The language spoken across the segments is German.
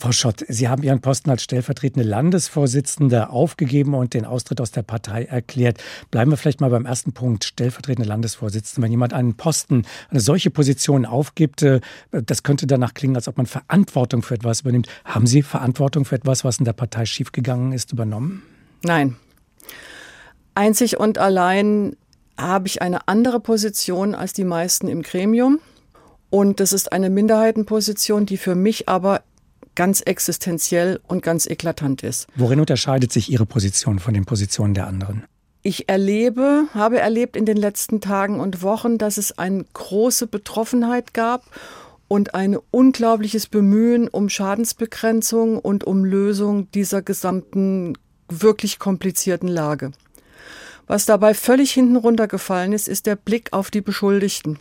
Frau Schott, Sie haben Ihren Posten als stellvertretende Landesvorsitzende aufgegeben und den Austritt aus der Partei erklärt. Bleiben wir vielleicht mal beim ersten Punkt, stellvertretende Landesvorsitzende. Wenn jemand einen Posten, eine solche Position aufgibt, äh, das könnte danach klingen, als ob man Verantwortung für etwas übernimmt. Haben Sie Verantwortung für etwas, was in der Partei schiefgegangen ist, übernommen? Nein. Einzig und allein habe ich eine andere Position als die meisten im Gremium. Und das ist eine Minderheitenposition, die für mich aber ganz existenziell und ganz eklatant ist. Worin unterscheidet sich Ihre Position von den Positionen der anderen? Ich erlebe, habe erlebt in den letzten Tagen und Wochen, dass es eine große Betroffenheit gab und ein unglaubliches Bemühen um Schadensbegrenzung und um Lösung dieser gesamten wirklich komplizierten Lage. Was dabei völlig hinten runtergefallen ist, ist der Blick auf die Beschuldigten.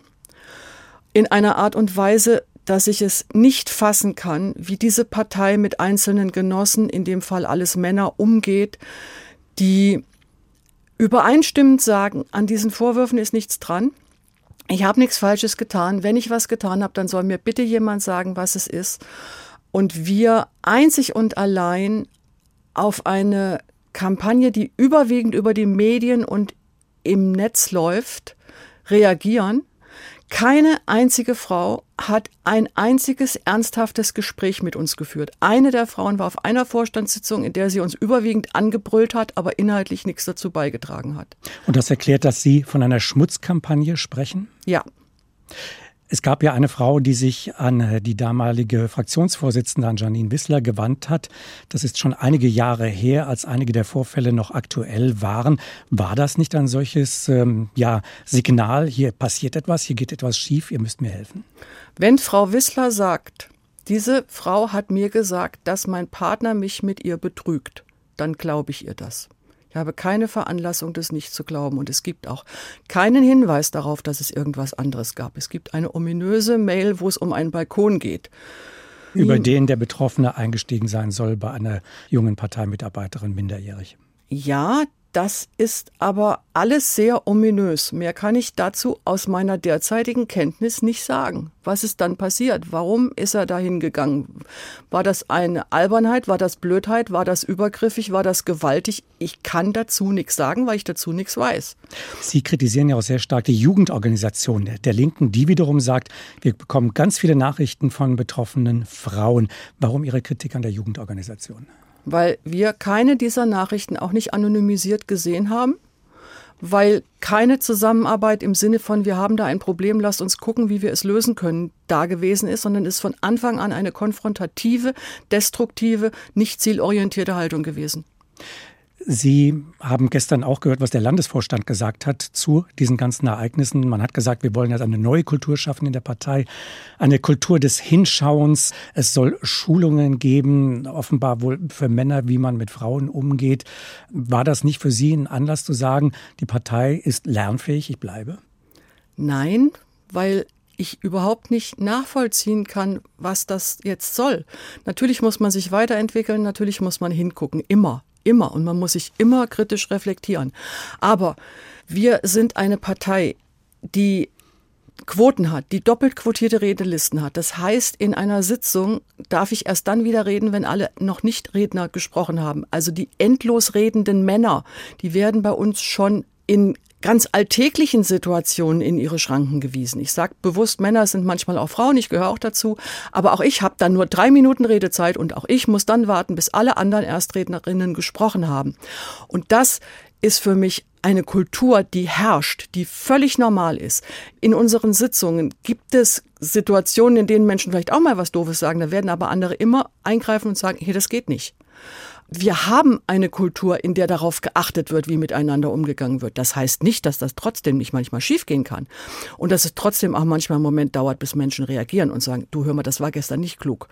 In einer Art und Weise, dass ich es nicht fassen kann, wie diese Partei mit einzelnen Genossen, in dem Fall alles Männer, umgeht, die übereinstimmend sagen, an diesen Vorwürfen ist nichts dran. Ich habe nichts Falsches getan. Wenn ich was getan habe, dann soll mir bitte jemand sagen, was es ist. Und wir einzig und allein auf eine Kampagne, die überwiegend über die Medien und im Netz läuft, reagieren. Keine einzige Frau hat ein einziges ernsthaftes Gespräch mit uns geführt. Eine der Frauen war auf einer Vorstandssitzung, in der sie uns überwiegend angebrüllt hat, aber inhaltlich nichts dazu beigetragen hat. Und das erklärt, dass Sie von einer Schmutzkampagne sprechen? Ja. Es gab ja eine Frau, die sich an äh, die damalige Fraktionsvorsitzende, an Janine Wissler, gewandt hat. Das ist schon einige Jahre her, als einige der Vorfälle noch aktuell waren. War das nicht ein solches ähm, ja, Signal, hier passiert etwas, hier geht etwas schief, ihr müsst mir helfen? Wenn Frau Wissler sagt, diese Frau hat mir gesagt, dass mein Partner mich mit ihr betrügt, dann glaube ich ihr das. Ich habe keine Veranlassung, das nicht zu glauben. Und es gibt auch keinen Hinweis darauf, dass es irgendwas anderes gab. Es gibt eine ominöse Mail, wo es um einen Balkon geht. Über den der Betroffene eingestiegen sein soll bei einer jungen Parteimitarbeiterin minderjährig. Ja, das ist aber alles sehr ominös. Mehr kann ich dazu aus meiner derzeitigen Kenntnis nicht sagen. Was ist dann passiert? Warum ist er dahin gegangen? War das eine Albernheit? War das Blödheit? War das übergriffig? War das gewaltig? Ich kann dazu nichts sagen, weil ich dazu nichts weiß. Sie kritisieren ja auch sehr stark die Jugendorganisation der Linken, die wiederum sagt, wir bekommen ganz viele Nachrichten von betroffenen Frauen. Warum Ihre Kritik an der Jugendorganisation? Weil wir keine dieser Nachrichten auch nicht anonymisiert gesehen haben, weil keine Zusammenarbeit im Sinne von, wir haben da ein Problem, lasst uns gucken, wie wir es lösen können, da gewesen ist, sondern ist von Anfang an eine konfrontative, destruktive, nicht zielorientierte Haltung gewesen. Sie haben gestern auch gehört, was der Landesvorstand gesagt hat zu diesen ganzen Ereignissen. Man hat gesagt, wir wollen jetzt eine neue Kultur schaffen in der Partei, eine Kultur des Hinschauens. Es soll Schulungen geben, offenbar wohl für Männer, wie man mit Frauen umgeht. War das nicht für Sie ein Anlass zu sagen, die Partei ist lernfähig, ich bleibe? Nein, weil ich überhaupt nicht nachvollziehen kann, was das jetzt soll. Natürlich muss man sich weiterentwickeln, natürlich muss man hingucken, immer immer und man muss sich immer kritisch reflektieren. Aber wir sind eine Partei, die Quoten hat, die doppelt quotierte Redelisten hat. Das heißt, in einer Sitzung darf ich erst dann wieder reden, wenn alle noch nicht Redner gesprochen haben. Also die endlos redenden Männer, die werden bei uns schon in ganz alltäglichen Situationen in ihre Schranken gewiesen. Ich sage bewusst, Männer sind manchmal auch Frauen, ich gehöre auch dazu, aber auch ich habe dann nur drei Minuten Redezeit und auch ich muss dann warten, bis alle anderen Erstrednerinnen gesprochen haben. Und das ist für mich eine Kultur, die herrscht, die völlig normal ist. In unseren Sitzungen gibt es Situationen, in denen Menschen vielleicht auch mal was Doofes sagen, da werden aber andere immer eingreifen und sagen, hier, das geht nicht wir haben eine Kultur, in der darauf geachtet wird, wie miteinander umgegangen wird. Das heißt nicht, dass das trotzdem nicht manchmal schiefgehen kann. Und dass es trotzdem auch manchmal einen Moment dauert, bis Menschen reagieren und sagen, du hör mal, das war gestern nicht klug.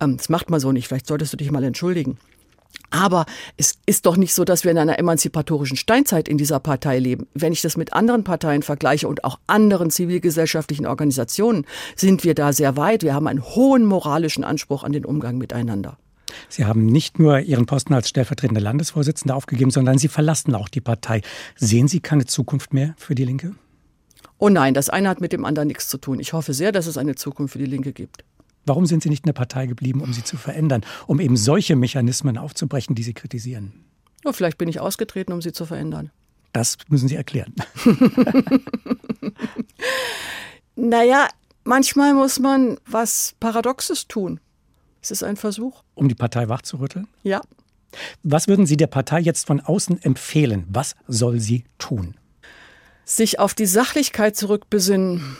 Ähm, das macht man so nicht. Vielleicht solltest du dich mal entschuldigen. Aber es ist doch nicht so, dass wir in einer emanzipatorischen Steinzeit in dieser Partei leben. Wenn ich das mit anderen Parteien vergleiche und auch anderen zivilgesellschaftlichen Organisationen, sind wir da sehr weit. Wir haben einen hohen moralischen Anspruch an den Umgang miteinander. Sie haben nicht nur Ihren Posten als stellvertretende Landesvorsitzende aufgegeben, sondern Sie verlassen auch die Partei. Sehen Sie keine Zukunft mehr für die Linke? Oh nein, das eine hat mit dem anderen nichts zu tun. Ich hoffe sehr, dass es eine Zukunft für die Linke gibt. Warum sind Sie nicht in der Partei geblieben, um sie zu verändern, um eben solche Mechanismen aufzubrechen, die Sie kritisieren? Ja, vielleicht bin ich ausgetreten, um sie zu verändern. Das müssen Sie erklären. naja, manchmal muss man was Paradoxes tun. Es ist ein Versuch. Um die Partei wachzurütteln? Ja. Was würden Sie der Partei jetzt von außen empfehlen? Was soll sie tun? Sich auf die Sachlichkeit zurückbesinnen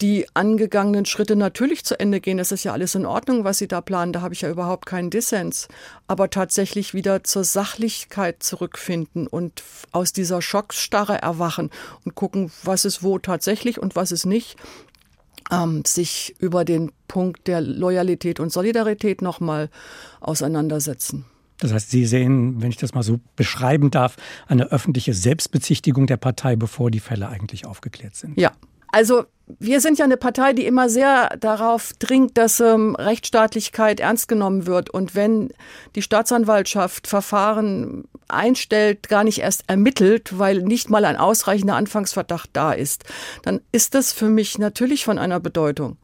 die angegangenen Schritte natürlich zu Ende gehen. Das ist ja alles in Ordnung, was Sie da planen. Da habe ich ja überhaupt keinen Dissens. Aber tatsächlich wieder zur Sachlichkeit zurückfinden und aus dieser Schocksstarre erwachen und gucken, was ist wo tatsächlich und was ist nicht. Ähm, sich über den Punkt der Loyalität und Solidarität nochmal auseinandersetzen. Das heißt, Sie sehen, wenn ich das mal so beschreiben darf, eine öffentliche Selbstbezichtigung der Partei, bevor die Fälle eigentlich aufgeklärt sind. Ja, also wir sind ja eine Partei, die immer sehr darauf dringt, dass ähm, Rechtsstaatlichkeit ernst genommen wird. Und wenn die Staatsanwaltschaft Verfahren einstellt, gar nicht erst ermittelt, weil nicht mal ein ausreichender Anfangsverdacht da ist, dann ist das für mich natürlich von einer Bedeutung.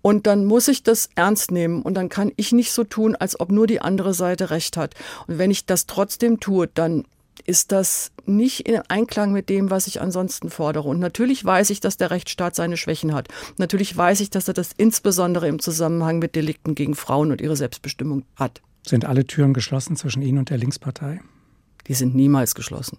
Und dann muss ich das ernst nehmen und dann kann ich nicht so tun, als ob nur die andere Seite recht hat. Und wenn ich das trotzdem tue, dann ist das nicht in Einklang mit dem, was ich ansonsten fordere. Und natürlich weiß ich, dass der Rechtsstaat seine Schwächen hat. Natürlich weiß ich, dass er das insbesondere im Zusammenhang mit Delikten gegen Frauen und ihre Selbstbestimmung hat. Sind alle Türen geschlossen zwischen Ihnen und der Linkspartei? Die sind niemals geschlossen.